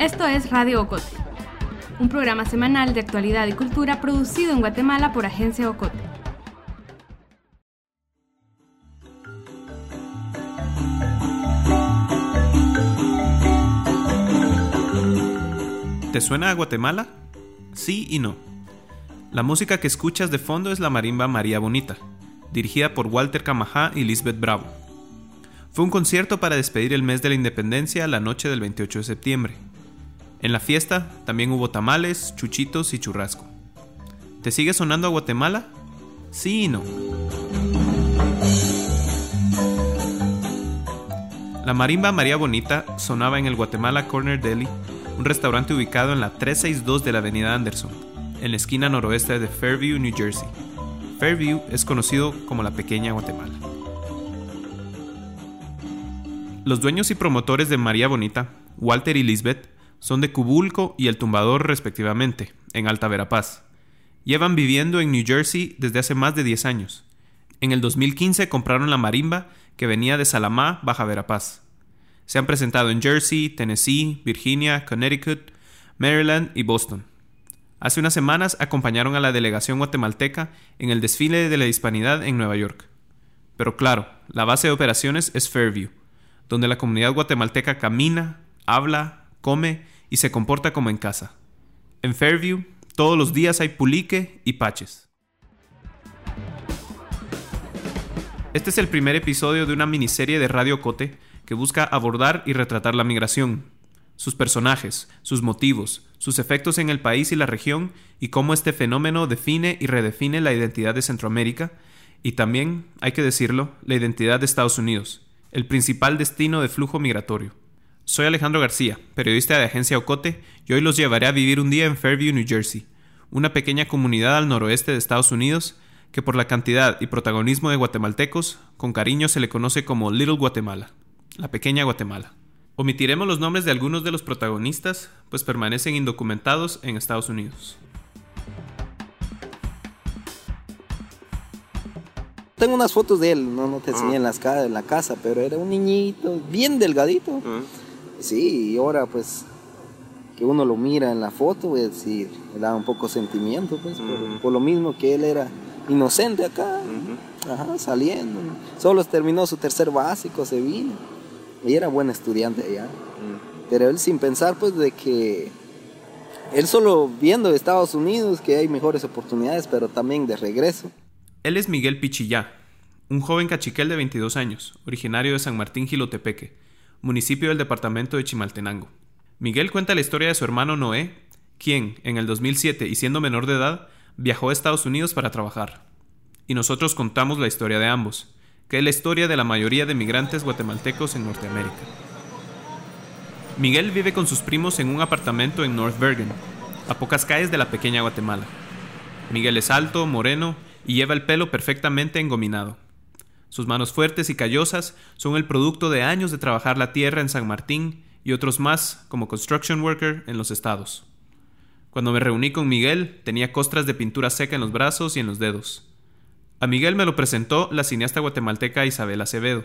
Esto es Radio Ocote, un programa semanal de actualidad y cultura producido en Guatemala por Agencia Ocote. ¿Te suena a Guatemala? Sí y no. La música que escuchas de fondo es la marimba María Bonita, dirigida por Walter Camajá y Lisbeth Bravo. Fue un concierto para despedir el mes de la independencia la noche del 28 de septiembre. En la fiesta también hubo tamales, chuchitos y churrasco. ¿Te sigue sonando a Guatemala? Sí y no. La marimba María Bonita sonaba en el Guatemala Corner Deli, un restaurante ubicado en la 362 de la avenida Anderson, en la esquina noroeste de Fairview, New Jersey. Fairview es conocido como la pequeña Guatemala. Los dueños y promotores de María Bonita, Walter y Lisbeth, son de Cubulco y El Tumbador respectivamente, en Alta Verapaz. Llevan viviendo en New Jersey desde hace más de 10 años. En el 2015 compraron la marimba que venía de Salamá, Baja Verapaz. Se han presentado en Jersey, Tennessee, Virginia, Connecticut, Maryland y Boston. Hace unas semanas acompañaron a la delegación guatemalteca en el desfile de la hispanidad en Nueva York. Pero claro, la base de operaciones es Fairview, donde la comunidad guatemalteca camina, habla, come y se comporta como en casa. En Fairview, todos los días hay pulique y paches. Este es el primer episodio de una miniserie de Radio Cote que busca abordar y retratar la migración, sus personajes, sus motivos, sus efectos en el país y la región y cómo este fenómeno define y redefine la identidad de Centroamérica y también, hay que decirlo, la identidad de Estados Unidos, el principal destino de flujo migratorio. Soy Alejandro García, periodista de Agencia Ocote, y hoy los llevaré a vivir un día en Fairview, New Jersey, una pequeña comunidad al noroeste de Estados Unidos que por la cantidad y protagonismo de guatemaltecos, con cariño se le conoce como Little Guatemala la pequeña Guatemala. Omitiremos los nombres de algunos de los protagonistas, pues permanecen indocumentados en Estados Unidos. Tengo unas fotos de él, no, no te enseñé en, las en la casa, pero era un niñito bien delgadito. Sí, y ahora pues que uno lo mira en la foto, es decir, le da un poco sentimiento, pues, por, lo mismo que él era inocente acá, Ajá, saliendo. Solo terminó su tercer básico, se vino. Y era buen estudiante allá. Mm. Pero él sin pensar pues de que él solo viendo de Estados Unidos que hay mejores oportunidades, pero también de regreso. Él es Miguel Pichillá, un joven cachiquel de 22 años, originario de San Martín Gilotepeque, municipio del departamento de Chimaltenango. Miguel cuenta la historia de su hermano Noé, quien, en el 2007 y siendo menor de edad, viajó a Estados Unidos para trabajar. Y nosotros contamos la historia de ambos, que es la historia de la mayoría de migrantes guatemaltecos en Norteamérica. Miguel vive con sus primos en un apartamento en North Bergen, a pocas calles de la pequeña Guatemala. Miguel es alto, moreno y lleva el pelo perfectamente engominado. Sus manos fuertes y callosas son el producto de años de trabajar la tierra en San Martín y otros más como construction worker en los estados. Cuando me reuní con Miguel, tenía costras de pintura seca en los brazos y en los dedos. A Miguel me lo presentó la cineasta guatemalteca Isabel Acevedo,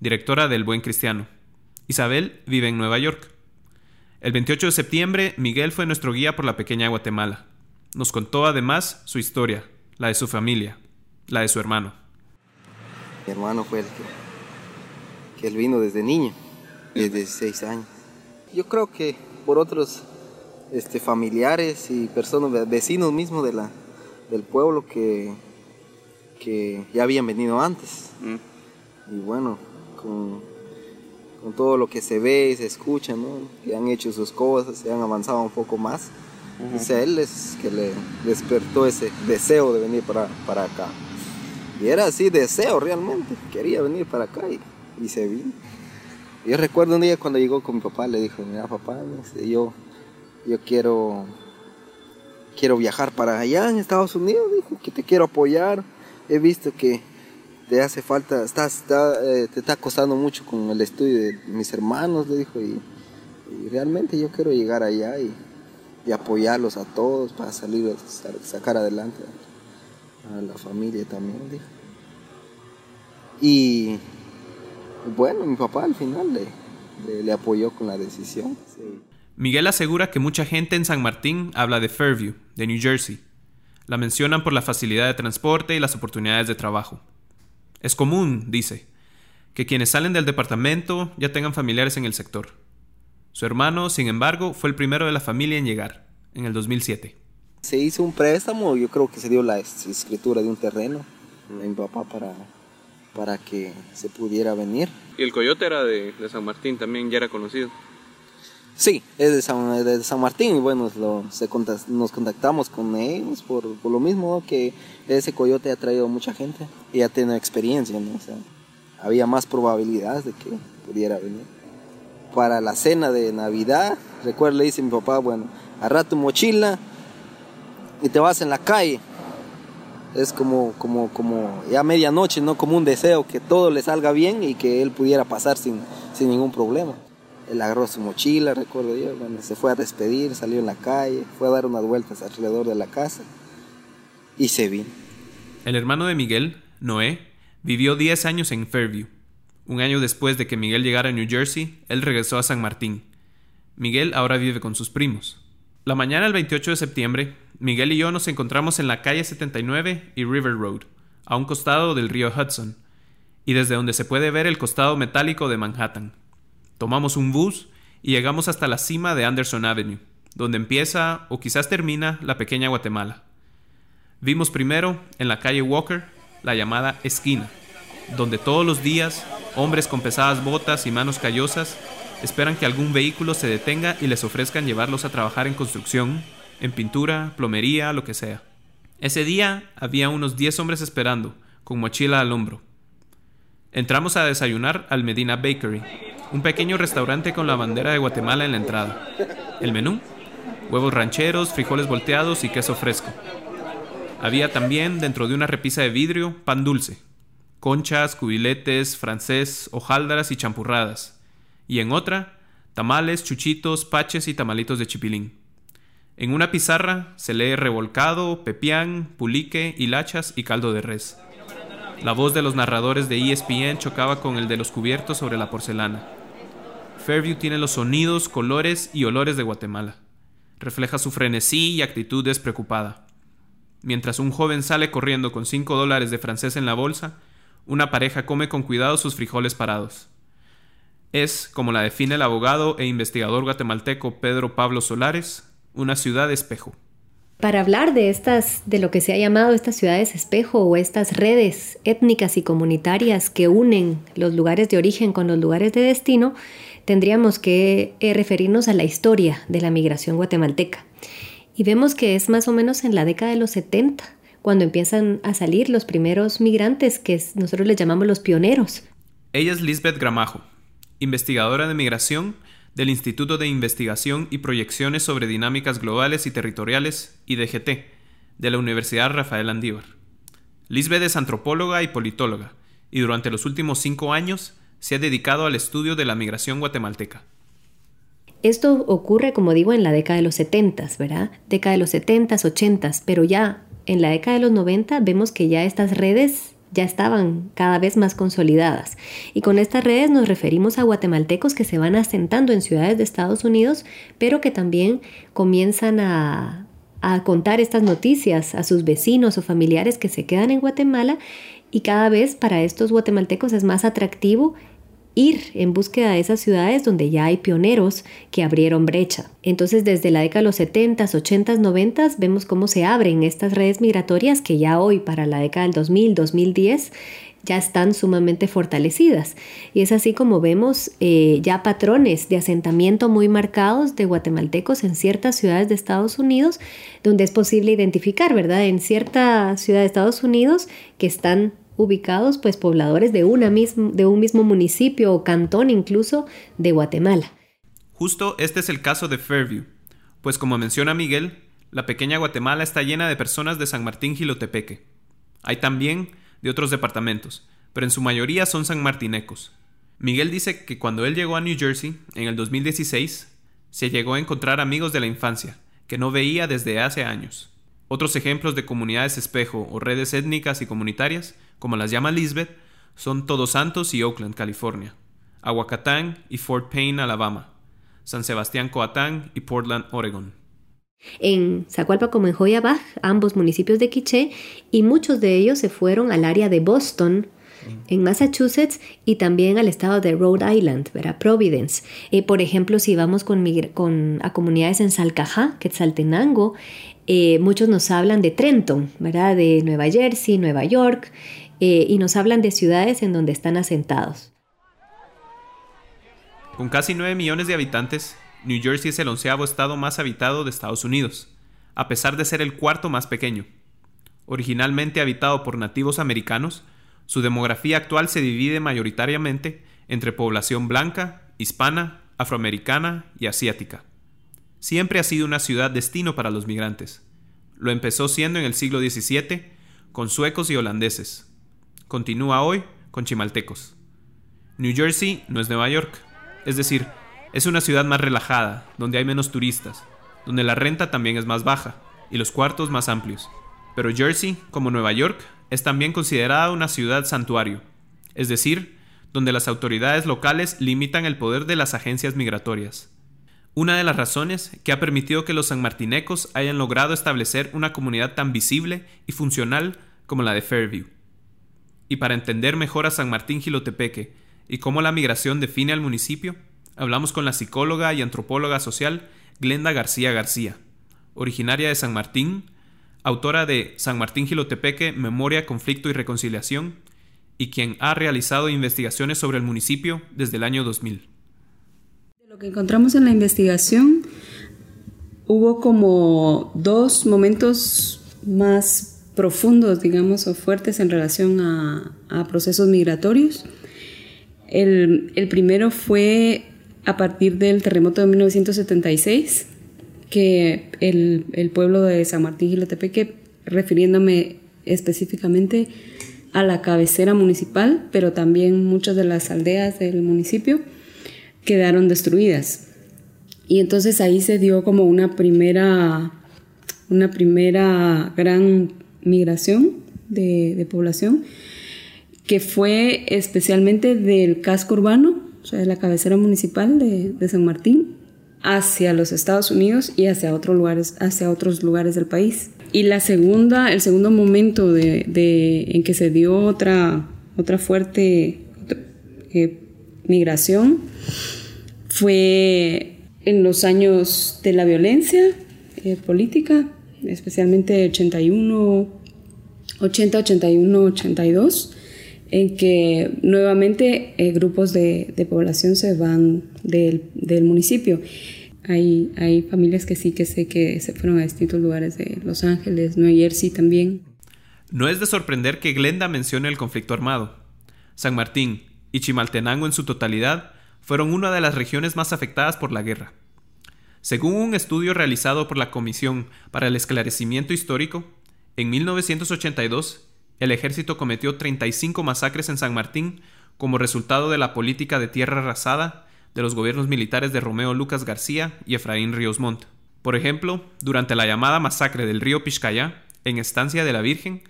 directora del Buen Cristiano. Isabel vive en Nueva York. El 28 de septiembre, Miguel fue nuestro guía por la pequeña Guatemala. Nos contó además su historia, la de su familia, la de su hermano. Mi hermano fue el que, que él vino desde niño, desde 16 años. Yo creo que por otros este, familiares y personas, vecinos mismos de la, del pueblo que que ya habían venido antes. Mm. Y bueno, con, todo lo que se ve y se escucha, que han hecho sus cosas, se han avanzado un poco más. Uh él es que le despertó ese deseo de venir para, para acá. Y era así, deseo realmente, quería venir para acá y, se vino. Yo recuerdo un día cuando llegó con mi papá, le dijo, mira papá, yo, yo quiero, quiero viajar para allá en Estados Unidos, dijo, que te quiero apoyar he visto que te hace falta, está, eh, te está costando mucho con el estudio de mis hermanos, le dijo, y, realmente yo quiero llegar allá y, apoyarlos a todos para salir, sacar adelante a, la familia también, dijo. Y bueno, mi papá al final le, le, apoyó con la decisión. Miguel asegura que mucha gente en San Martín habla de Fairview, de New Jersey. La mencionan por la facilidad de transporte y las oportunidades de trabajo. Es común, dice, que quienes salen del departamento ya tengan familiares en el sector. Su hermano, sin embargo, fue el primero de la familia en llegar, en el 2007. Se hizo un préstamo, yo creo que se dio la escritura de un terreno a mi papá para, para que se pudiera venir. ¿Y el coyote era de, San Martín, también ya era conocido? Sí, es de San, de San Martín y bueno, nos contactamos con ellos por, lo mismo que ese coyote ha traído mucha gente y ha tenido experiencia, ¿no? había más probabilidades de que pudiera venir. Para la cena de Navidad, recuerdo, le dice mi papá, bueno, agarra tu mochila y te vas en la calle es como, como, como ya medianoche, ¿no? Como un deseo que todo le salga bien y que él pudiera pasar sin, sin ningún problema. Él agarró su mochila, recuerdo yo, se fue a despedir, salió en la calle, fue a dar unas vueltas alrededor de la casa y se vino. El hermano de Miguel, Noé, vivió 10 años en Fairview. Un año después de que Miguel llegara a New Jersey, él regresó a San Martín. Miguel ahora vive con sus primos. La mañana del 28 de septiembre, Miguel y yo nos encontramos en la calle 79 y River Road, a un costado del río Hudson, y desde donde se puede ver el costado metálico de Manhattan. Tomamos un bus y llegamos hasta la cima de Anderson Avenue, donde empieza o quizás termina la pequeña Guatemala. Vimos primero en la calle Walker la llamada esquina, donde todos los días hombres con pesadas botas y manos callosas esperan que algún vehículo se detenga y les ofrezcan llevarlos a trabajar en construcción en pintura, plomería, lo que sea. Ese día había unos 10 hombres esperando, con mochila al hombro. Entramos a desayunar al Medina Bakery, un pequeño restaurante con la bandera de Guatemala en la entrada. El menú, huevos rancheros, frijoles volteados y queso fresco. Había también, dentro de una repisa de vidrio, pan dulce, conchas, cubiletes, francés, hojaldras y champurradas. Y en otra, tamales, chuchitos, paches y tamalitos de chipilín. En una pizarra se lee revolcado, pepián, pulique, hilachas y caldo de res. La voz de los narradores de ESPN chocaba con el de los cubiertos sobre la porcelana. Fairview tiene los sonidos, colores y olores de Guatemala. Refleja su frenesí y actitud despreocupada. Mientras un joven sale corriendo con cinco dólares de francés en la bolsa, una pareja come con cuidado sus frijoles parados. Es, como la define el abogado e investigador guatemalteco Pedro Pablo Solares, una ciudad espejo. Para hablar de estas, de lo que se ha llamado estas ciudades espejo o estas redes étnicas y comunitarias que unen los lugares de origen con los lugares de destino, tendríamos que eh, referirnos a la historia de la migración guatemalteca. Y vemos que es más o menos en la década de los 70, cuando empiezan a salir los primeros migrantes que nosotros les llamamos los pioneros. Ella es Lisbeth Gramajo, investigadora de migración del Instituto de Investigación y Proyecciones sobre Dinámicas Globales y Territoriales, IDGT, de la Universidad Rafael Andívar. Lisbeth es antropóloga y politóloga, y durante los últimos cinco años se ha dedicado al estudio de la migración guatemalteca. Esto ocurre, como digo, en la década de los 70, ¿verdad? Década de los 70, 80, pero ya en la década de los 90 vemos que ya estas redes ya estaban cada vez más consolidadas. Y con estas redes nos referimos a guatemaltecos que se van asentando en ciudades de Estados Unidos, pero que también comienzan a, contar estas noticias a sus vecinos o familiares que se quedan en Guatemala y cada vez para estos guatemaltecos es más atractivo ir en búsqueda de esas ciudades donde ya hay pioneros que abrieron brecha. Entonces, desde la década de los 70, 80, 90 vemos cómo se abren estas redes migratorias que ya hoy, para la década del 2000, 2010, ya están sumamente fortalecidas. Y es así como vemos eh, ya patrones de asentamiento muy marcados de guatemaltecos en ciertas ciudades de Estados Unidos, donde es posible identificar, ¿verdad? En cierta ciudad de Estados Unidos que están ubicados pues pobladores de, una de un mismo municipio o cantón incluso de Guatemala. Justo este es el caso de Fairview, pues como menciona Miguel, la pequeña Guatemala está llena de personas de San Martín Gilotepeque. Hay también de otros departamentos, pero en su mayoría son sanmartinecos. Miguel dice que cuando él llegó a New Jersey, en el 2016, se llegó a encontrar amigos de la infancia, que no veía desde hace años. Otros ejemplos de comunidades espejo o redes étnicas y comunitarias como las llama Lisbeth, son Todos Santos y Oakland, California, Aguacatán y Fort Payne, Alabama, San Sebastián Coatán y Portland, Oregon. En Zacualpa como en Joyabaj, ambos municipios de Quiché, y muchos de ellos se fueron al área de Boston, en Massachusetts y también al estado de Rhode Island, ¿verdad? Providence. Eh, por ejemplo, si vamos con, con, a comunidades en Salcajá, Quetzaltenango, eh, muchos nos hablan de Trenton, ¿verdad? De Nueva Jersey, Nueva York, eh, y nos hablan de ciudades en donde están asentados. Con casi 9 millones de habitantes, New Jersey es el onceavo estado más habitado de Estados Unidos, a pesar de ser el cuarto más pequeño. Originalmente habitado por nativos americanos, su demografía actual se divide mayoritariamente entre población blanca, hispana, afroamericana y asiática. Siempre ha sido una ciudad destino para los migrantes. Lo empezó siendo en el siglo XVII con suecos y holandeses. Continúa hoy con chimaltecos. New Jersey no es Nueva York, es decir, es una ciudad más relajada, donde hay menos turistas, donde la renta también es más baja y los cuartos más amplios. Pero Jersey, como Nueva York, es también considerada una ciudad santuario, es decir, donde las autoridades locales limitan el poder de las agencias migratorias. Una de las razones que ha permitido que los sanmartinecos hayan logrado establecer una comunidad tan visible y funcional como la de Fairview. Y para entender mejor a San Martín Gilotepeque y cómo la migración define al municipio, hablamos con la psicóloga y antropóloga social Glenda García García, originaria de San Martín, autora de San Martín Gilotepeque, Memoria, Conflicto y Reconciliación, y quien ha realizado investigaciones sobre el municipio desde el año 2000. lo que encontramos en la investigación, hubo como dos momentos más profundos, digamos, o fuertes en relación a, procesos migratorios. El, primero fue a partir del terremoto de 1976, que el, el pueblo de San Martín Gilotepeque, refiriéndome específicamente a la cabecera municipal, pero también muchas de las aldeas del municipio quedaron destruidas. Y entonces ahí se dio como una primera, una primera gran migración de, población, que fue especialmente del casco urbano o sea, de la cabecera municipal de, San Martín, hacia los Estados Unidos y hacia otros lugares, hacia otros lugares del país. Y la segunda, el segundo momento de, en que se dio otra, otra fuerte eh, migración fue en los años de la violencia eh, política, especialmente 81, 80, 81, 82 en que nuevamente eh, grupos de, población se van del, municipio. Hay, hay, familias que sí que sé que se fueron a distintos lugares de Los Ángeles, Nueva Jersey también. No es de sorprender que Glenda mencione el conflicto armado. San Martín y Chimaltenango en su totalidad fueron una de las regiones más afectadas por la guerra. Según un estudio realizado por la Comisión para el Esclarecimiento Histórico, en 1982 el ejército cometió 35 masacres en San Martín como resultado de la política de tierra arrasada de los gobiernos militares de Romeo Lucas García y Efraín Ríos Montt. Por ejemplo, durante la llamada masacre del río Pishcayá, en Estancia de la Virgen,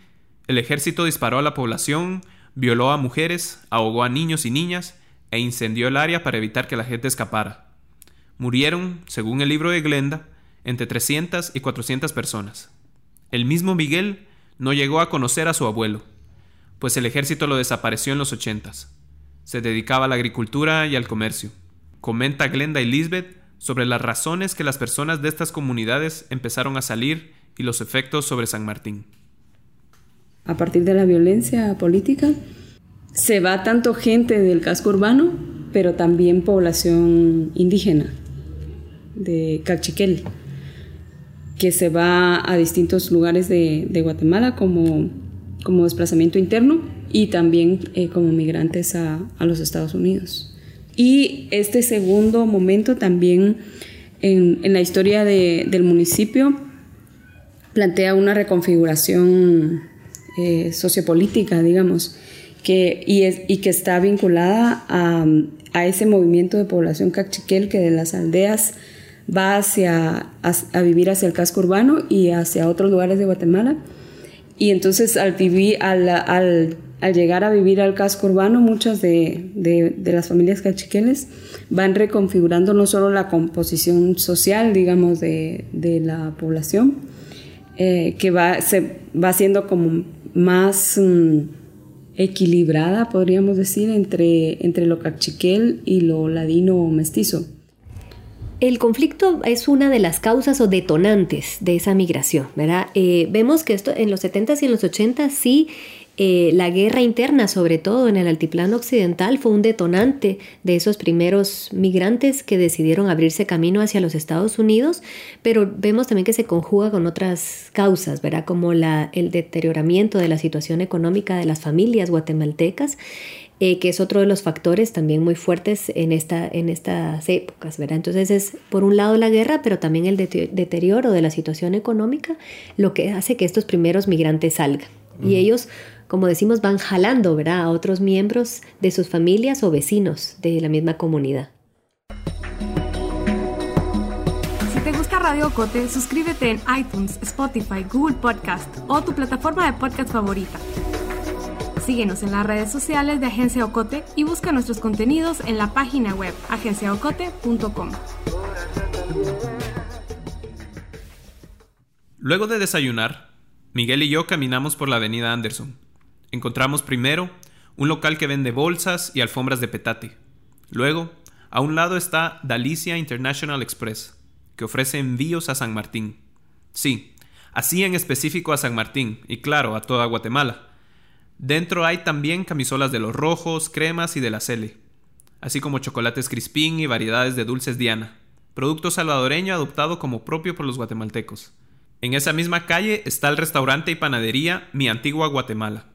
el ejército disparó a la población, violó a mujeres, ahogó a niños y niñas e incendió el área para evitar que la gente escapara. Murieron, según el libro de Glenda, entre 300 y 400 personas. El mismo Miguel no llegó a conocer a su abuelo, pues el ejército lo desapareció en los ochentas. Se dedicaba a la agricultura y al comercio. Comenta Glenda y Lisbeth sobre las razones que las personas de estas comunidades empezaron a salir y los efectos sobre San Martín. A partir de la violencia política, se va tanto gente del casco urbano, pero también población indígena de Cachiquel que se va a distintos lugares de, Guatemala como, como, desplazamiento interno y también eh, como migrantes a, los Estados Unidos. Y este segundo momento también en, la historia del municipio plantea una reconfiguración eh, sociopolítica, digamos, que, y, es, y, que está vinculada a, a, ese movimiento de población cachiquel que de las aldeas va hacia, a, vivir hacia el casco urbano y hacia otros lugares de Guatemala. Y entonces al, vivir, al, al llegar a vivir al casco urbano, muchas de, las familias cachiqueles van reconfigurando no solo la composición social, digamos, de, la población, eh, que va, se, va siendo como más mm, equilibrada, podríamos decir, entre, entre lo cachiquel y lo ladino mestizo. El conflicto es una de las causas o detonantes de esa migración, ¿verdad? Eh, vemos que esto en los 70s y en los 80s sí eh, la guerra interna, sobre todo en el altiplano occidental, fue un detonante de esos primeros migrantes que decidieron abrirse camino hacia los Estados Unidos, pero vemos también que se conjuga con otras causas, ¿verdad? Como el deterioramiento de la situación económica de las familias guatemaltecas. Eh, que es otro de los factores también muy fuertes en, esta, en estas épocas, ¿verdad? Entonces es por un lado la guerra, pero también el deterioro de la situación económica, lo que hace que estos primeros migrantes salgan. Y ellos como decimos, van jalando ¿verdad? a otros miembros de sus familias o vecinos de la misma comunidad. Si te gusta Radio Cote, suscríbete en iTunes, Spotify, Google Podcast o tu plataforma de podcast favorita. Síguenos en las redes sociales de Agencia Ocote y busca nuestros contenidos en la página web agenciaocote.com. Luego de desayunar, Miguel y yo caminamos por la avenida Anderson Encontramos primero un local que vende bolsas y alfombras de petate. Luego, a un lado está Dalicia International Express, que ofrece envíos a San Martín. Sí, así en específico a San Martín y claro, a toda Guatemala. Dentro hay también camisolas de los rojos, cremas y de la Cele, así como chocolates crispín y variedades de dulces Diana, producto salvadoreño adoptado como propio por los guatemaltecos. En esa misma calle está el restaurante y panadería Mi Antigua Guatemala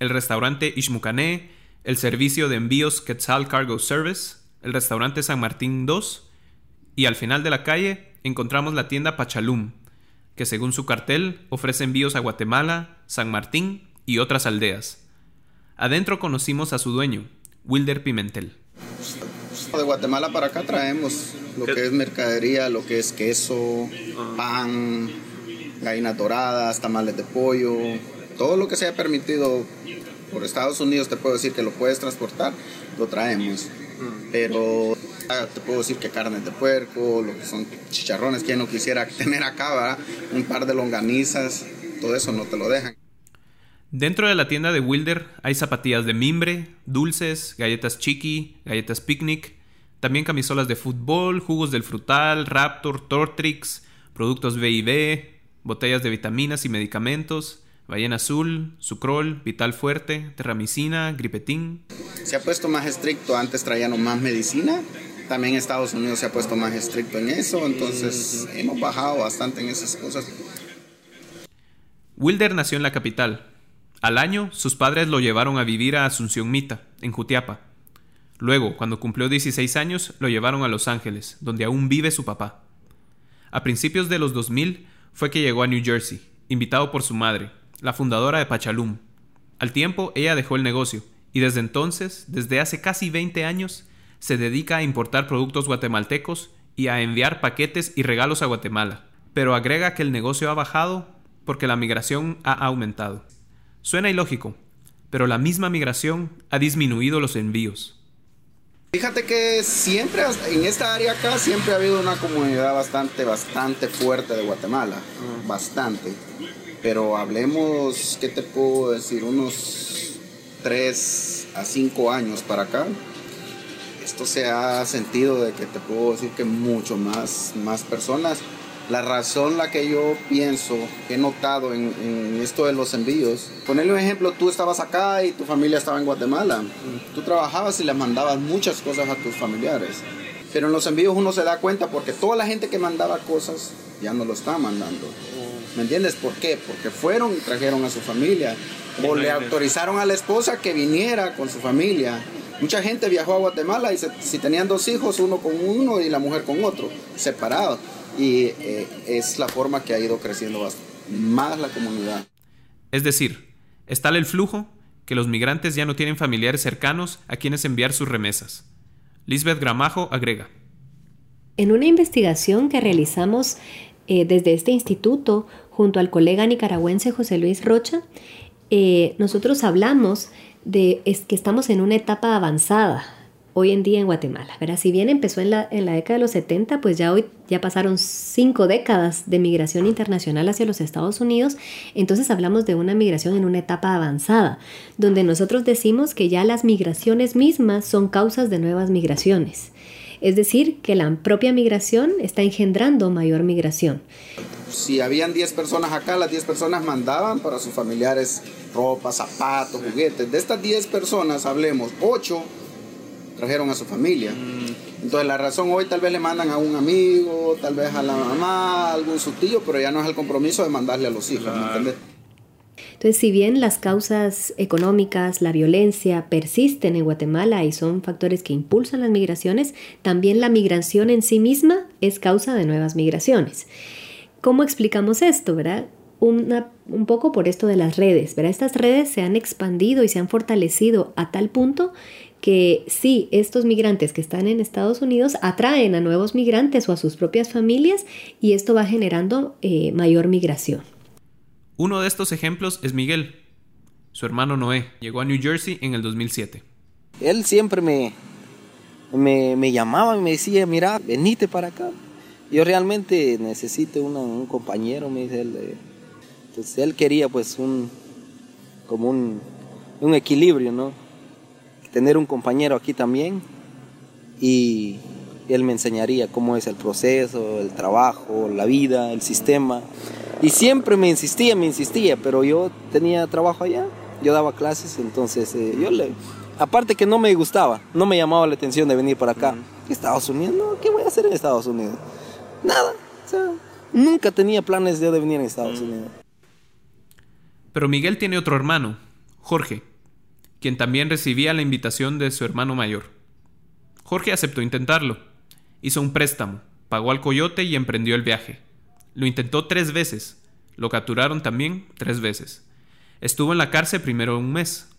el restaurante Ishmucané, el servicio de envíos Quetzal Cargo Service, el restaurante San Martín 2 y al final de la calle encontramos la tienda Pachalum, que según su cartel ofrece envíos a Guatemala, San Martín y otras aldeas. Adentro conocimos a su dueño, Wilder Pimentel. De Guatemala para acá traemos lo que es mercadería, lo que es queso, pan, gallinas doradas, tamales de pollo, todo lo que sea permitido por Estados Unidos te puedo decir que lo puedes transportar, lo traemos. Mm. Pero ah, te puedo decir que carne de puerco, lo que son chicharrones que no quisiera tener acá, un par de longanizas, todo eso no te lo dejan. Dentro de la tienda de Wilder hay zapatillas de mimbre, dulces, galletas chiqui, galletas picnic, también camisolas de fútbol, jugos del frutal, Raptor, Tortrix, productos B&B, botellas de vitaminas y medicamentos, Ballena Azul, Sucrol, Vital Fuerte, Terramicina, Gripetín. Se ha puesto más estricto, antes traían más medicina, también Estados Unidos se ha puesto más estricto en eso, entonces hemos bajado bastante en esas cosas. Wilder nació en la capital. Al año, sus padres lo llevaron a vivir a Asunción Mita, en Jutiapa. Luego, cuando cumplió 16 años, lo llevaron a Los Ángeles, donde aún vive su papá. A principios de los 2000 fue que llegó a New Jersey, invitado por su madre, la fundadora de Pachalum. Al tiempo, ella dejó el negocio y desde entonces, desde hace casi 20 años, se dedica a importar productos guatemaltecos y a enviar paquetes y regalos a Guatemala. Pero agrega que el negocio ha bajado porque la migración ha aumentado. Suena ilógico, pero la misma migración ha disminuido los envíos. Fíjate que siempre, en esta área acá, siempre ha habido una comunidad bastante, bastante fuerte de Guatemala. Bastante. Pero hablemos, ¿qué te puedo decir? Unos 3 a 5 años para acá. Esto se ha sentido de que te puedo decir que mucho más, más personas. La razón la que yo pienso, he notado en, esto de los envíos, ponerle un ejemplo, tú estabas acá y tu familia estaba en Guatemala. Tú trabajabas y le mandabas muchas cosas a tus familiares. Pero en los envíos uno se da cuenta porque toda la gente que mandaba cosas ya no lo está mandando. ¿Me entiendes por qué? Porque fueron y trajeron a su familia. O le autorizaron a la esposa que viniera con su familia. Mucha gente viajó a Guatemala y si tenían dos hijos, uno con uno y la mujer con otro, separados. Y eh, es la forma que ha ido creciendo más la comunidad. Es decir, es tal el flujo que los migrantes ya no tienen familiares cercanos a quienes enviar sus remesas. Lisbeth Gramajo agrega. En una investigación que realizamos eh, desde este instituto junto al colega nicaragüense José Luis Rocha, eh, nosotros hablamos de es que estamos en una etapa avanzada hoy en día en Guatemala. ¿verdad? Si bien empezó en la, en la década de los 70, pues ya hoy ya pasaron cinco décadas de migración internacional hacia los Estados Unidos, entonces hablamos de una migración en una etapa avanzada, donde nosotros decimos que ya las migraciones mismas son causas de nuevas migraciones. Es decir, que la propia migración está engendrando mayor migración. Si habían 10 personas acá, las 10 personas mandaban para sus familiares ropa, zapatos, juguetes. De estas 10 personas, hablemos, 8 trajeron a su familia. Entonces la razón hoy tal vez le mandan a un amigo, tal vez a la mamá, a algún su tío, pero ya no es el compromiso de mandarle a los hijos, Entonces, si bien las causas económicas, la violencia persisten en Guatemala y son factores que impulsan las migraciones, también la migración en sí misma es causa de nuevas migraciones. ¿Cómo explicamos esto, verdad? un poco por esto de las redes, ¿verdad? Estas redes se han expandido y se han fortalecido a tal punto que sí, estos migrantes que están en Estados Unidos atraen a nuevos migrantes o a sus propias familias y esto va generando eh, mayor migración. Uno de estos ejemplos es Miguel. Su hermano Noé llegó a New Jersey en el 2007. Él siempre me, me, llamaba y me decía, mira, venite para acá. Yo realmente necesito un compañero, me dice él. Eh". Entonces él quería pues un, como un, un equilibrio, ¿no? Tener un compañero aquí también y él me enseñaría cómo es el proceso, el trabajo, la vida, el sistema. Y siempre me insistía, me insistía, pero yo tenía trabajo allá, yo daba clases, entonces eh, yo le... Aparte que no me gustaba, no me llamaba la atención de venir para acá. Estados Unidos? No, ¿qué voy a hacer en Estados Unidos? Nada, o sea, nunca tenía planes de venir a Estados Unidos. Pero Miguel tiene otro hermano, Jorge, quien también recibía la invitación de su hermano mayor. Jorge aceptó intentarlo. Hizo un préstamo, pagó al coyote y emprendió el viaje. Lo intentó tres veces. Lo capturaron también tres veces. Estuvo en la cárcel primero un mes,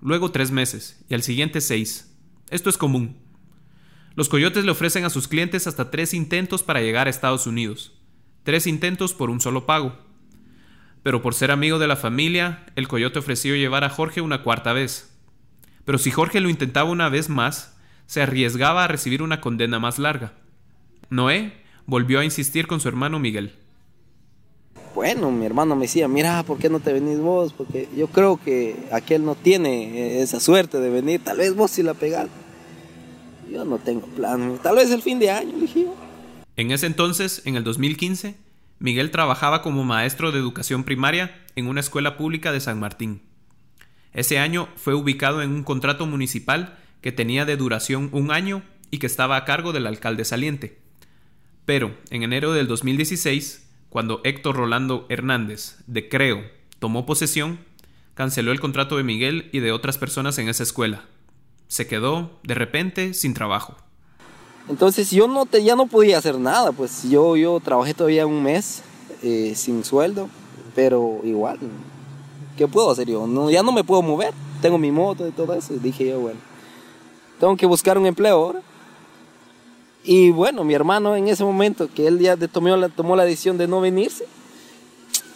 luego tres meses y al siguiente seis. Esto es común. Los coyotes le ofrecen a sus clientes hasta tres intentos para llegar a Estados Unidos. Tres intentos por un solo pago. Pero por ser amigo de la familia, el coyote ofreció llevar a Jorge una cuarta vez. Pero si Jorge lo intentaba una vez más, se arriesgaba a recibir una condena más larga. Noé volvió a insistir con su hermano Miguel. Bueno, mi hermano me decía, mira, ¿por qué no te venís vos? Porque yo creo que aquel no tiene esa suerte de venir, tal vez vos sí la pegás. Yo no tengo plan, tal vez el fin de año, dije En ese entonces, en el 2015, Miguel trabajaba como maestro de educación primaria en una escuela pública de San Martín. Ese año fue ubicado en un contrato municipal que tenía de duración un año y que estaba a cargo del alcalde saliente. Pero en enero del 2016, cuando Héctor Rolando Hernández, de Creo, tomó posesión, canceló el contrato de Miguel y de otras personas en esa escuela. Se quedó, de repente, sin trabajo. Entonces yo no te, ya no podía hacer nada, pues yo, yo trabajé todavía un mes eh, sin sueldo, pero igual, ¿qué puedo hacer yo? No, ya no me puedo mover, tengo mi moto y todo eso. Y dije yo, bueno, tengo que buscar un empleo ahora. Y bueno, mi hermano en ese momento, que él ya tomó la, tomó la decisión de no venirse,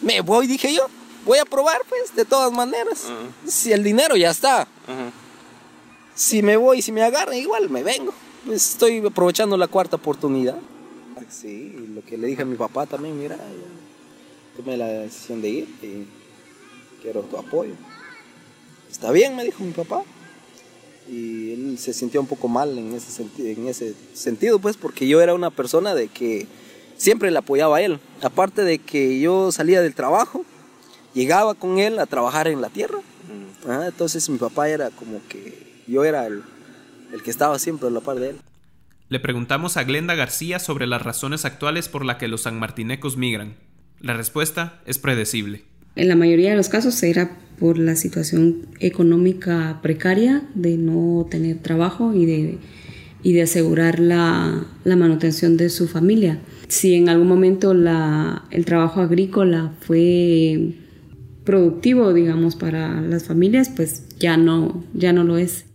me voy, dije yo, voy a probar pues, de todas maneras. Si el dinero ya está. Si me voy, si me agarran, igual me vengo pues estoy aprovechando la cuarta oportunidad. Sí, lo que le dije a mi papá también, mira, tomé la decisión de ir y quiero tu apoyo. Está bien, me dijo mi papá. Y él se sintió un poco mal en ese, en ese sentido, pues, porque yo era una persona de que siempre le apoyaba a él. Aparte de que yo salía del trabajo, llegaba con él a trabajar en la tierra. Ah, entonces mi papá era como que yo era el, el que estaba siempre a la par de él. Le preguntamos a Glenda García sobre las razones actuales por las que los sanmartinecos migran. La respuesta es predecible. En la mayoría de los casos era por la situación económica precaria de no tener trabajo y de, y de asegurar la, la, manutención de su familia. Si en algún momento la, el trabajo agrícola fue productivo, digamos, para las familias, pues ya no, ya no lo es.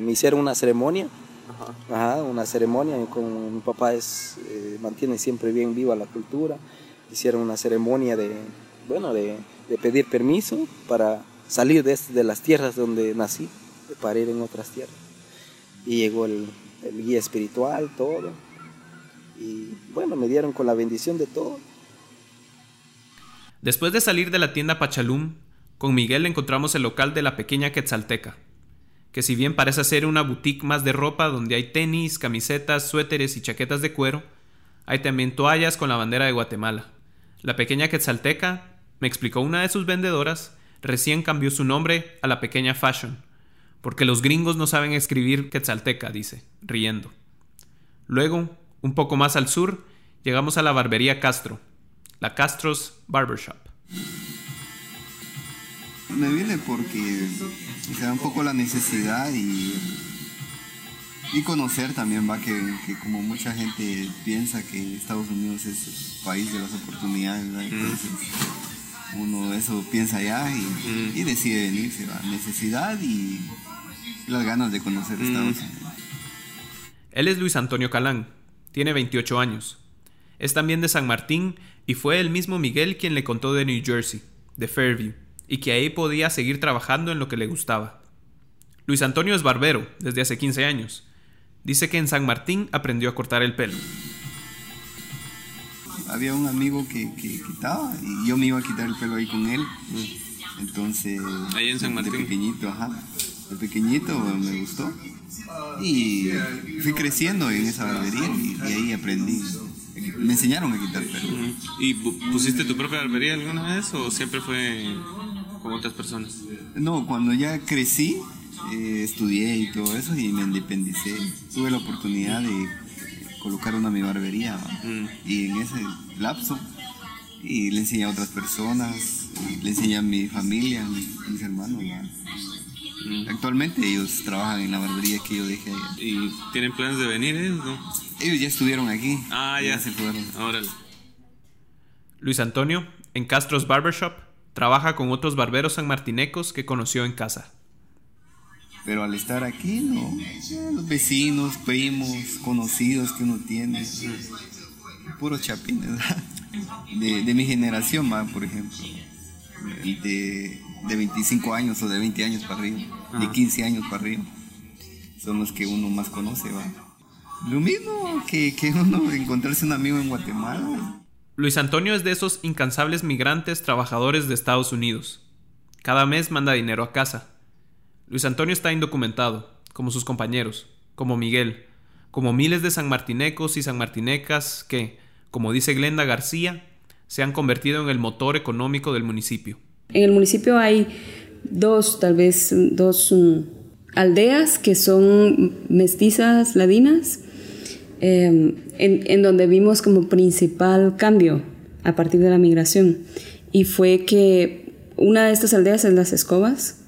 Me hicieron una ceremonia, Ajá. una ceremonia, con mi papá es, eh, mantiene siempre bien viva la cultura, hicieron una ceremonia de, bueno, de, pedir permiso para salir de, de, las tierras donde nací, para ir en otras tierras. Y llegó el, el guía espiritual, todo. Y bueno, me dieron con la bendición de todo. Después de salir de la tienda Pachalum, con Miguel encontramos el local de la pequeña Quetzalteca, que si bien parece ser una boutique más de ropa donde hay tenis, camisetas, suéteres y chaquetas de cuero, hay también toallas con la bandera de Guatemala. La pequeña Quetzalteca, me explicó una de sus vendedoras, recién cambió su nombre a la pequeña Fashion, porque los gringos no saben escribir Quetzalteca, dice, riendo. Luego, un poco más al sur, llegamos a la barbería Castro, la Castro's Barbershop. Me viene porque se da un poco la necesidad y, y conocer también, va, que, como mucha gente piensa que Estados Unidos es el país de las oportunidades, entonces uno eso piensa allá y, decide venirse, va, necesidad y las ganas de conocer Estados Unidos. Él es Luis Antonio Calán, tiene 28 años. Es también de San Martín y fue el mismo Miguel quien le contó de New Jersey, de Fairview, y que ahí podía seguir trabajando en lo que le gustaba. Luis Antonio es barbero desde hace 15 años. Dice que en San Martín aprendió a cortar el pelo. Había un amigo que, quitaba y yo me iba a quitar el pelo ahí con él. Entonces, ahí en San Martín. De pequeñito, ajá. De pequeñito me gustó. Y fui creciendo en esa barbería y, ahí aprendí. Me enseñaron a quitar pelo. ¿Y pusiste tu propia barbería alguna vez o siempre fue con otras personas? No, cuando ya crecí, eh, estudié y todo eso y me independicé. Tuve la oportunidad de colocar una mi barbería y en ese lapso y le enseñé a otras personas, le enseñé a mi familia, a mis, hermanos. Actualmente ellos trabajan en la barbería que yo dejé allá. ¿Y tienen planes de venir ellos? No? Ellos ya estuvieron aquí. Ah, ya. se fueron. Órale. Luis Antonio, en Castro's Barbershop, trabaja con otros barberos sanmartinecos que conoció en casa. Pero al estar aquí, no. Los vecinos, primos, conocidos que uno tiene. Puros chapines. De, de mi generación, más, por ejemplo. De de 25 años o de 20 años para arriba, de 15 años para arriba. Son los que uno más conoce, ¿va? Lo mismo que, que uno encontrarse un amigo en Guatemala. Luis Antonio es de esos incansables migrantes trabajadores de Estados Unidos. Cada mes manda dinero a casa. Luis Antonio está indocumentado, como sus compañeros, como Miguel, como miles de sanmartinecos y sanmartinecas que, como dice Glenda García, se han convertido en el motor económico del municipio. En el municipio hay dos, tal vez dos mm, aldeas que son mestizas ladinas, em, en, donde vimos como principal cambio a partir de la migración. Y fue que una de estas aldeas en Las Escobas,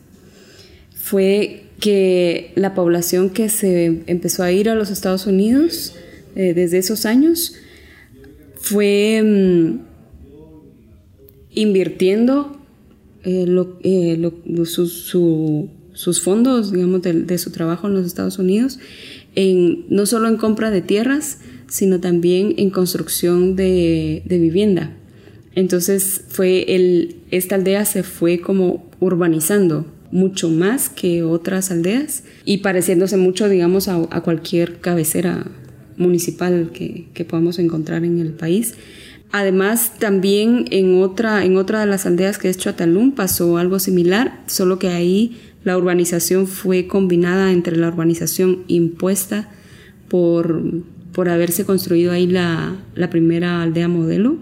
fue que la población que se empezó a ir a los Estados Unidos eh, desde esos años fue mm, invirtiendo eh, eh, sus fondos, digamos, de, su trabajo en los Estados Unidos, no solo en compra de tierras, sino también en construcción de, vivienda. Entonces fue esta aldea se fue como urbanizando mucho más que otras aldeas y pareciéndose mucho, digamos, a, cualquier cabecera municipal que, que podamos encontrar en el país. Además, también en otra, en otra de las aldeas que es Chotalún pasó algo similar, solo que ahí la urbanización fue combinada entre la urbanización impuesta por, por haberse construido ahí la, la primera aldea modelo.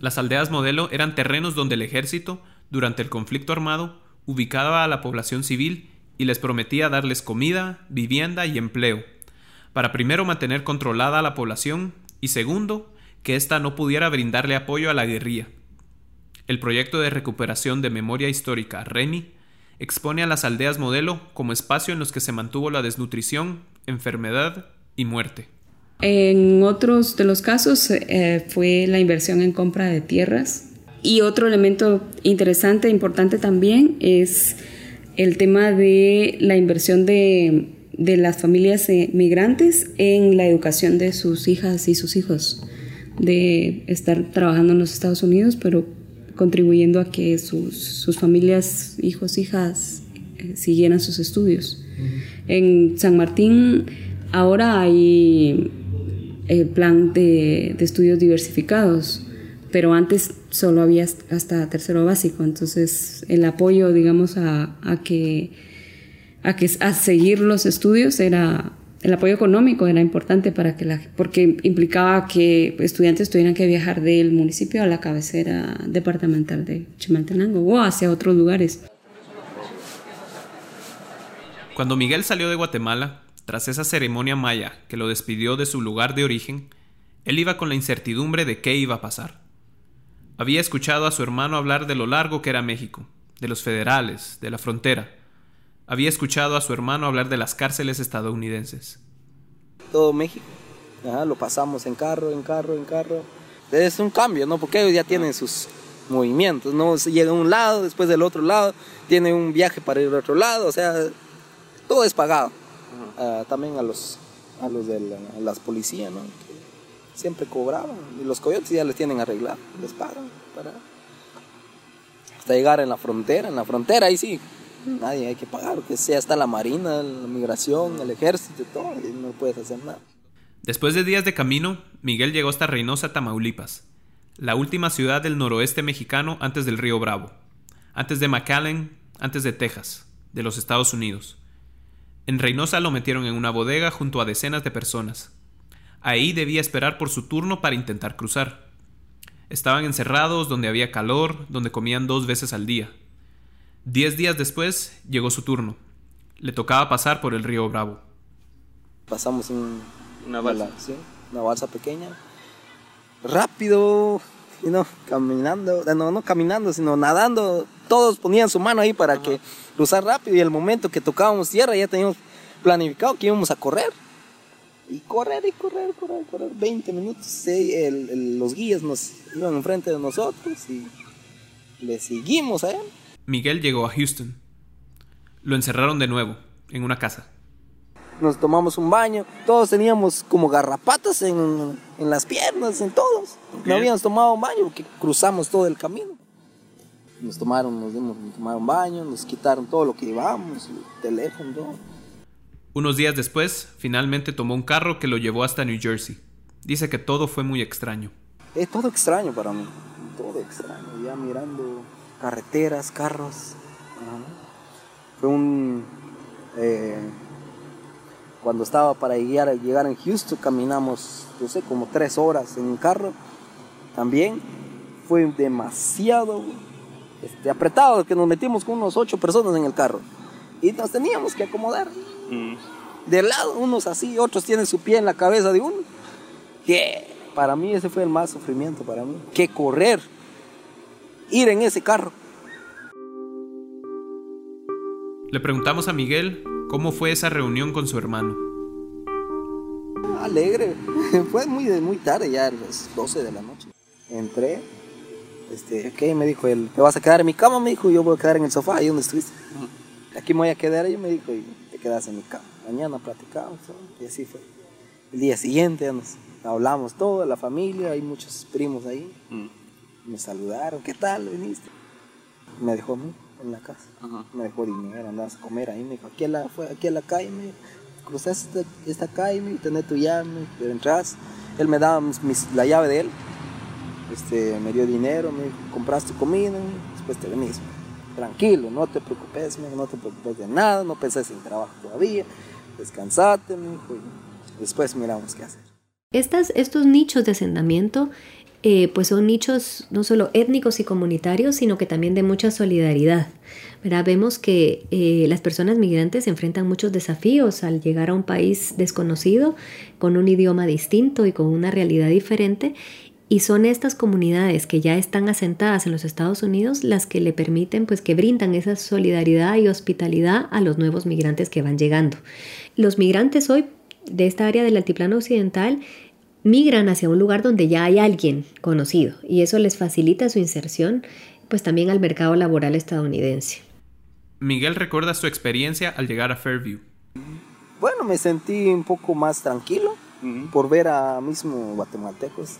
Las aldeas modelo eran terrenos donde el ejército, durante el conflicto armado, ubicaba a la población civil y les prometía darles comida, vivienda y empleo, para primero mantener controlada a la población y segundo, que ésta no pudiera brindarle apoyo a la guerrilla. El proyecto de recuperación de memoria histórica REMI expone a las aldeas modelo como espacio en los que se mantuvo la desnutrición, enfermedad y muerte. En otros de los casos eh, fue la inversión en compra de tierras. Y otro elemento interesante e importante también es el tema de la inversión de, de las familias eh, migrantes en la educación de sus hijas y sus hijos de estar trabajando en los Estados Unidos, pero contribuyendo a que sus, sus familias, hijos, hijas, eh, siguieran sus estudios. En San Martín ahora hay el plan de, de, estudios diversificados, pero antes solo había hasta tercero básico, entonces el apoyo, digamos, a, a que, a que a seguir los estudios era el apoyo económico era importante para que la, porque implicaba que estudiantes tuvieran que viajar del municipio a la cabecera departamental de Chimaltenango o hacia otros lugares. Cuando Miguel salió de Guatemala, tras esa ceremonia maya que lo despidió de su lugar de origen, él iba con la incertidumbre de qué iba a pasar. Había escuchado a su hermano hablar de lo largo que era México, de los federales, de la frontera, había escuchado a su hermano hablar de las cárceles estadounidenses. Todo México, lo pasamos en carro, en carro, en carro. Es un cambio, ¿no? Porque ellos ya tienen sus movimientos, ¿no? Se llega a un lado, después del otro lado, tiene un viaje para ir al otro lado, o sea, todo es pagado. Ah, también a los, a los de las policías, ¿no? Que siempre cobraban, y los coyotes ya les tienen arreglado, les pagan para... Hasta llegar en la frontera, en la frontera ahí sí, Nadie hay que pagar, que sea hasta la marina, la migración, el ejército, todo, y no puedes hacer nada. Después de días de camino, Miguel llegó hasta Reynosa, Tamaulipas, la última ciudad del noroeste mexicano antes del río Bravo, antes de McAllen, antes de Texas, de los Estados Unidos. En Reynosa lo metieron en una bodega junto a decenas de personas. Ahí debía esperar por su turno para intentar cruzar. Estaban encerrados donde había calor, donde comían dos veces al día. Diez días después llegó su turno. Le tocaba pasar por el río Bravo. Pasamos una balsa, ¿sí? una balsa pequeña. Rápido, no, caminando, no, no caminando, sino nadando. Todos ponían su mano ahí para que cruzar rápido y el momento que tocábamos tierra ya teníamos planificado que íbamos a correr. Y correr y correr, correr, correr. 20 minutos. los guías nos iban enfrente de nosotros y le seguimos a él. Miguel llegó a Houston. Lo encerraron de nuevo, en una casa. Nos tomamos un baño, todos teníamos como garrapatas en, las piernas, en todos. No habíamos tomado un baño porque cruzamos todo el camino. Nos tomaron, nos dimos, nos tomaron baño, nos quitaron todo lo que llevábamos, el teléfono, todo. Unos días después, finalmente tomó un carro que lo llevó hasta New Jersey. Dice que todo fue muy extraño. Es todo extraño para mí, todo extraño. Ya mirando carreteras, carros. Fue un... Eh, cuando estaba para llegar, llegar en Houston, caminamos, no sé, como tres horas en un carro. También fue demasiado este, apretado que nos metimos con unos ocho personas en el carro. Y nos teníamos que acomodar. Mm. De lado, unos así, otros tienen su pie en la cabeza de uno. Que para mí ese fue el más sufrimiento para mí. Que correr ir en ese carro. Le preguntamos a Miguel cómo fue esa reunión con su hermano. Alegre, fue muy, muy tarde, ya a las 12 de la noche. Entré, este, ¿qué? Me dijo él, ¿te vas a quedar en mi cama? Me dijo, yo voy a quedar en el sofá, ahí donde estuviste. Aquí me voy a quedar, yo me dijo, y te quedas en mi cama. Mañana platicamos, y así fue. El día siguiente nos hablamos todo, la familia, hay muchos primos ahí. Mm me saludaron, ¿qué tal? ¿Viniste? Me dejó a mí en la casa, me dejó dinero, andabas a comer ahí, me dijo, aquí a la, fue, aquí a la calle, me cruzaste esta, esta calle, me tenés tu llave, me entras, él me daba la llave de él, este, me dio dinero, me dijo, compraste comida, después te venís, tranquilo, no te preocupes, no te preocupes de nada, no penses en trabajo todavía, descansate, me dijo, y después miramos qué hacer. Estas, estos nichos de asentamiento eh, pues son nichos no solo étnicos y comunitarios, sino que también de mucha solidaridad. Vemos que eh, las personas migrantes enfrentan muchos desafíos al llegar a un país desconocido, con un idioma distinto y con una realidad diferente. Y son estas comunidades que ya están asentadas en los Estados Unidos las que le permiten, pues que brindan esa solidaridad y hospitalidad a los nuevos migrantes que van llegando. Los migrantes hoy de esta área del altiplano occidental migran hacia un lugar donde ya hay alguien conocido y eso les facilita su inserción pues también al mercado laboral estadounidense. Miguel recuerda su experiencia al llegar a Fairview. Bueno, me sentí un poco más tranquilo por ver a mismo guatemaltecos.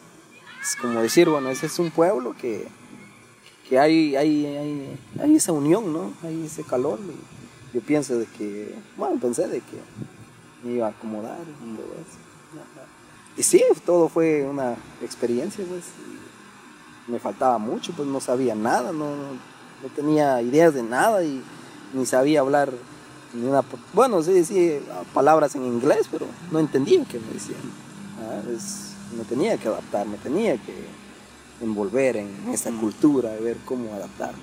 Es como decir, bueno, ese es un pueblo que, que hay, hay, hay, hay, esa unión, ¿no? Hay ese calor. Y yo pienso de que, bueno, pensé de que me iba a acomodar y todo eso. Y sí, todo fue una experiencia, pues. me faltaba mucho, pues no sabía nada, no, no tenía ideas de nada y ni sabía hablar ni una, bueno, sí, sí, palabras en inglés, pero no entendía qué me decían. Ah, me tenía que adaptar, me tenía que envolver en esa cultura, de ver cómo adaptarme.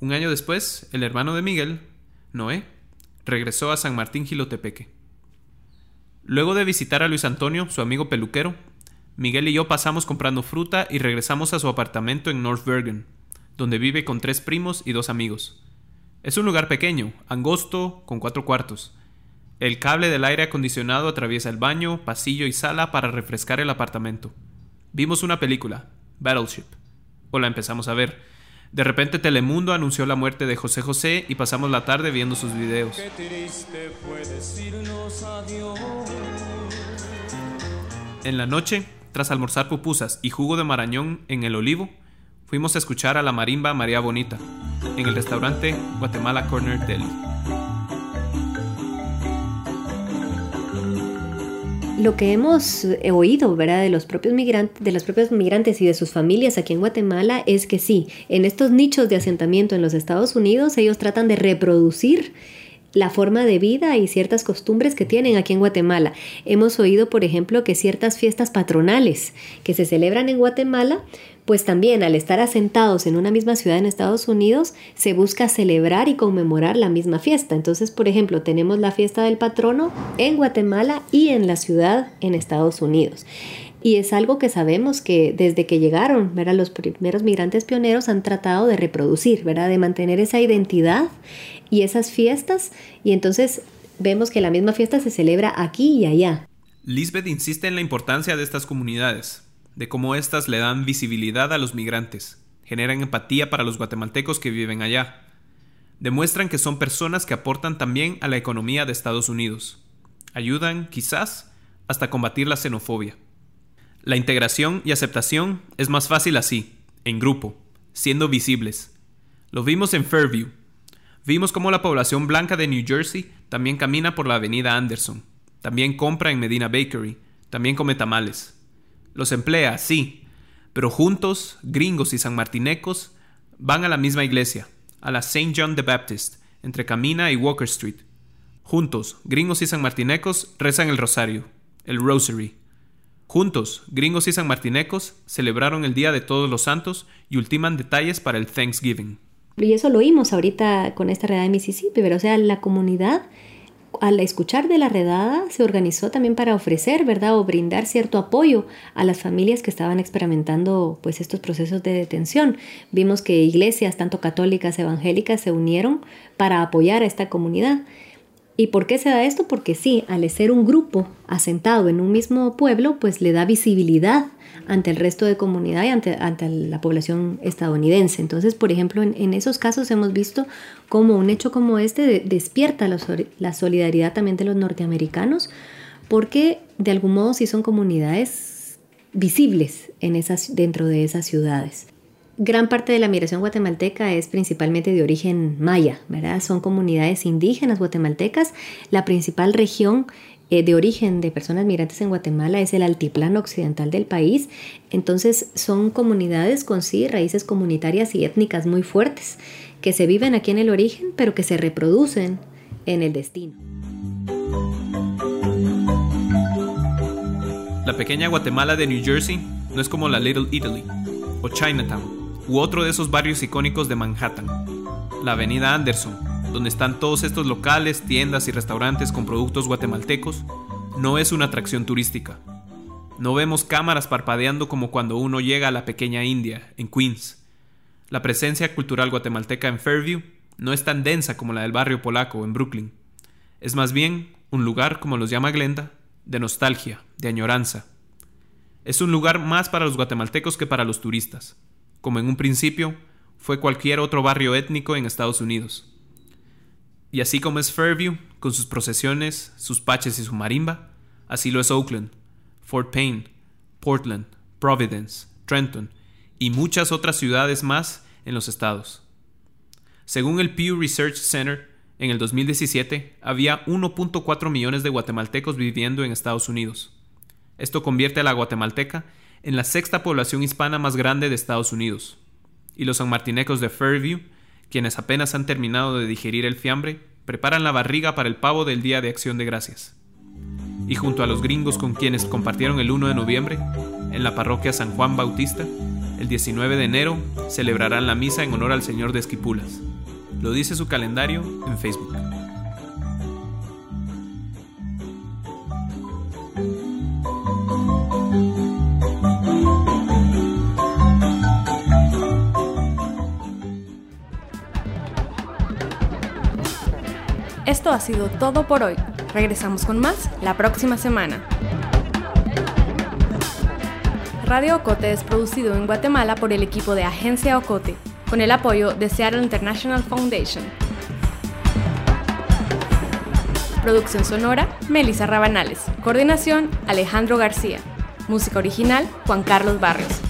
Un año después, el hermano de Miguel, Noé, regresó a San Martín Gilotepeque. Luego de visitar a Luis Antonio, su amigo peluquero, Miguel y yo pasamos comprando fruta y regresamos a su apartamento en North Bergen, donde vive con tres primos y dos amigos. Es un lugar pequeño, angosto, con cuatro cuartos. El cable del aire acondicionado atraviesa el baño, pasillo y sala para refrescar el apartamento. Vimos una película, Battleship, o la empezamos a ver. De repente Telemundo anunció la muerte de José José y pasamos la tarde viendo sus videos. En la noche, tras almorzar pupusas y jugo de marañón en el olivo, fuimos a escuchar a la marimba María Bonita, en el restaurante Guatemala Corner Deli. Lo que hemos eh, oído, ¿verdad? De los propios migrantes, de los propios migrantes y de sus familias aquí en Guatemala es que sí, en estos nichos de asentamiento en los Estados Unidos ellos tratan de reproducir la forma de vida y ciertas costumbres que tienen aquí en Guatemala. Hemos oído, por ejemplo, que ciertas fiestas patronales que se celebran en Guatemala pues también al estar asentados en una misma ciudad en Estados Unidos, se busca celebrar y conmemorar la misma fiesta. Entonces, por ejemplo, tenemos la fiesta del patrono en Guatemala y en la ciudad en Estados Unidos. Y es algo que sabemos que desde que llegaron, ¿verdad? los primeros migrantes pioneros han tratado de reproducir, ¿verdad? de mantener esa identidad y esas fiestas. Y entonces vemos que la misma fiesta se celebra aquí y allá. Lisbeth insiste en la importancia de estas comunidades, de cómo éstas le dan visibilidad a los migrantes, generan empatía para los guatemaltecos que viven allá, demuestran que son personas que aportan también a la economía de Estados Unidos, ayudan, quizás, hasta combatir la xenofobia. La integración y aceptación es más fácil así, en grupo, siendo visibles. Lo vimos en Fairview. Vimos cómo la población blanca de New Jersey también camina por la avenida Anderson, también compra en Medina Bakery, también come tamales. Los emplea, sí, pero juntos, gringos y sanmartinecos, van a la misma iglesia, a la St. John the Baptist, entre Camina y Walker Street. Juntos, gringos y sanmartinecos rezan el rosario, el rosary. Juntos, gringos y sanmartinecos celebraron el Día de Todos los Santos y ultiman detalles para el Thanksgiving. Y eso lo oímos ahorita con esta redada de Mississippi, pero o sea, la comunidad al escuchar de la redada se organizó también para ofrecer, ¿verdad? O brindar cierto apoyo a las familias que estaban experimentando pues estos procesos de detención. Vimos que iglesias, tanto católicas, evangélicas, se unieron para apoyar a esta comunidad. ¿Y por qué se da esto? Porque sí, al ser un grupo asentado en un mismo pueblo, pues le da visibilidad ante el resto de comunidad y ante, ante la población estadounidense. Entonces, por ejemplo, en, esos casos hemos visto cómo un hecho como este despierta la, solidaridad también de los norteamericanos, porque de algún modo sí son comunidades visibles en esas, dentro de esas ciudades. Gran parte de la migración guatemalteca es principalmente de origen maya, ¿verdad? Son comunidades indígenas guatemaltecas. La principal región eh, de origen de personas migrantes en Guatemala es el altiplano occidental del país. Entonces son comunidades con sí raíces comunitarias y étnicas muy fuertes, que se viven aquí en el origen, pero que se reproducen en el destino. La pequeña Guatemala de New Jersey no es como la Little Italy o Chinatown u otro de esos barrios icónicos de Manhattan. La avenida Anderson donde están todos estos locales, tiendas y restaurantes con productos guatemaltecos, no es una atracción turística. No vemos cámaras parpadeando como cuando uno llega a la pequeña India, en Queens. La presencia cultural guatemalteca en Fairview no es tan densa como la del barrio polaco en Brooklyn. Es más bien un lugar, como los llama Glenda, de nostalgia, de añoranza. Es un lugar más para los guatemaltecos que para los turistas, como en un principio fue cualquier otro barrio étnico en Estados Unidos. Y así como es Fairview, con sus procesiones, sus paches y su marimba, así lo es Oakland, Fort Payne, Portland, Providence, Trenton y muchas otras ciudades más en los estados. Según el Pew Research Center, en el 2017 había 1.4 millones de guatemaltecos viviendo en Estados Unidos. Esto convierte a la guatemalteca en la sexta población hispana más grande de Estados Unidos. Y los sanmartinecos de Fairview, quienes apenas han terminado de digerir el fiambre, preparan la barriga para el pavo del Día de Acción de Gracias. Y junto a los gringos con quienes compartieron el 1 de noviembre, en la parroquia San Juan Bautista, el 19 de enero celebrarán la misa en honor al Señor de Esquipulas. Lo dice su calendario en Facebook. Ha sido todo por hoy. Regresamos con más la próxima semana. Radio Ocote es producido en Guatemala por el equipo de Agencia Ocote, con el apoyo de Seattle International Foundation. Producción sonora, Melissa Rabanales. Coordinación, Alejandro García. Música original, Juan Carlos Barrios.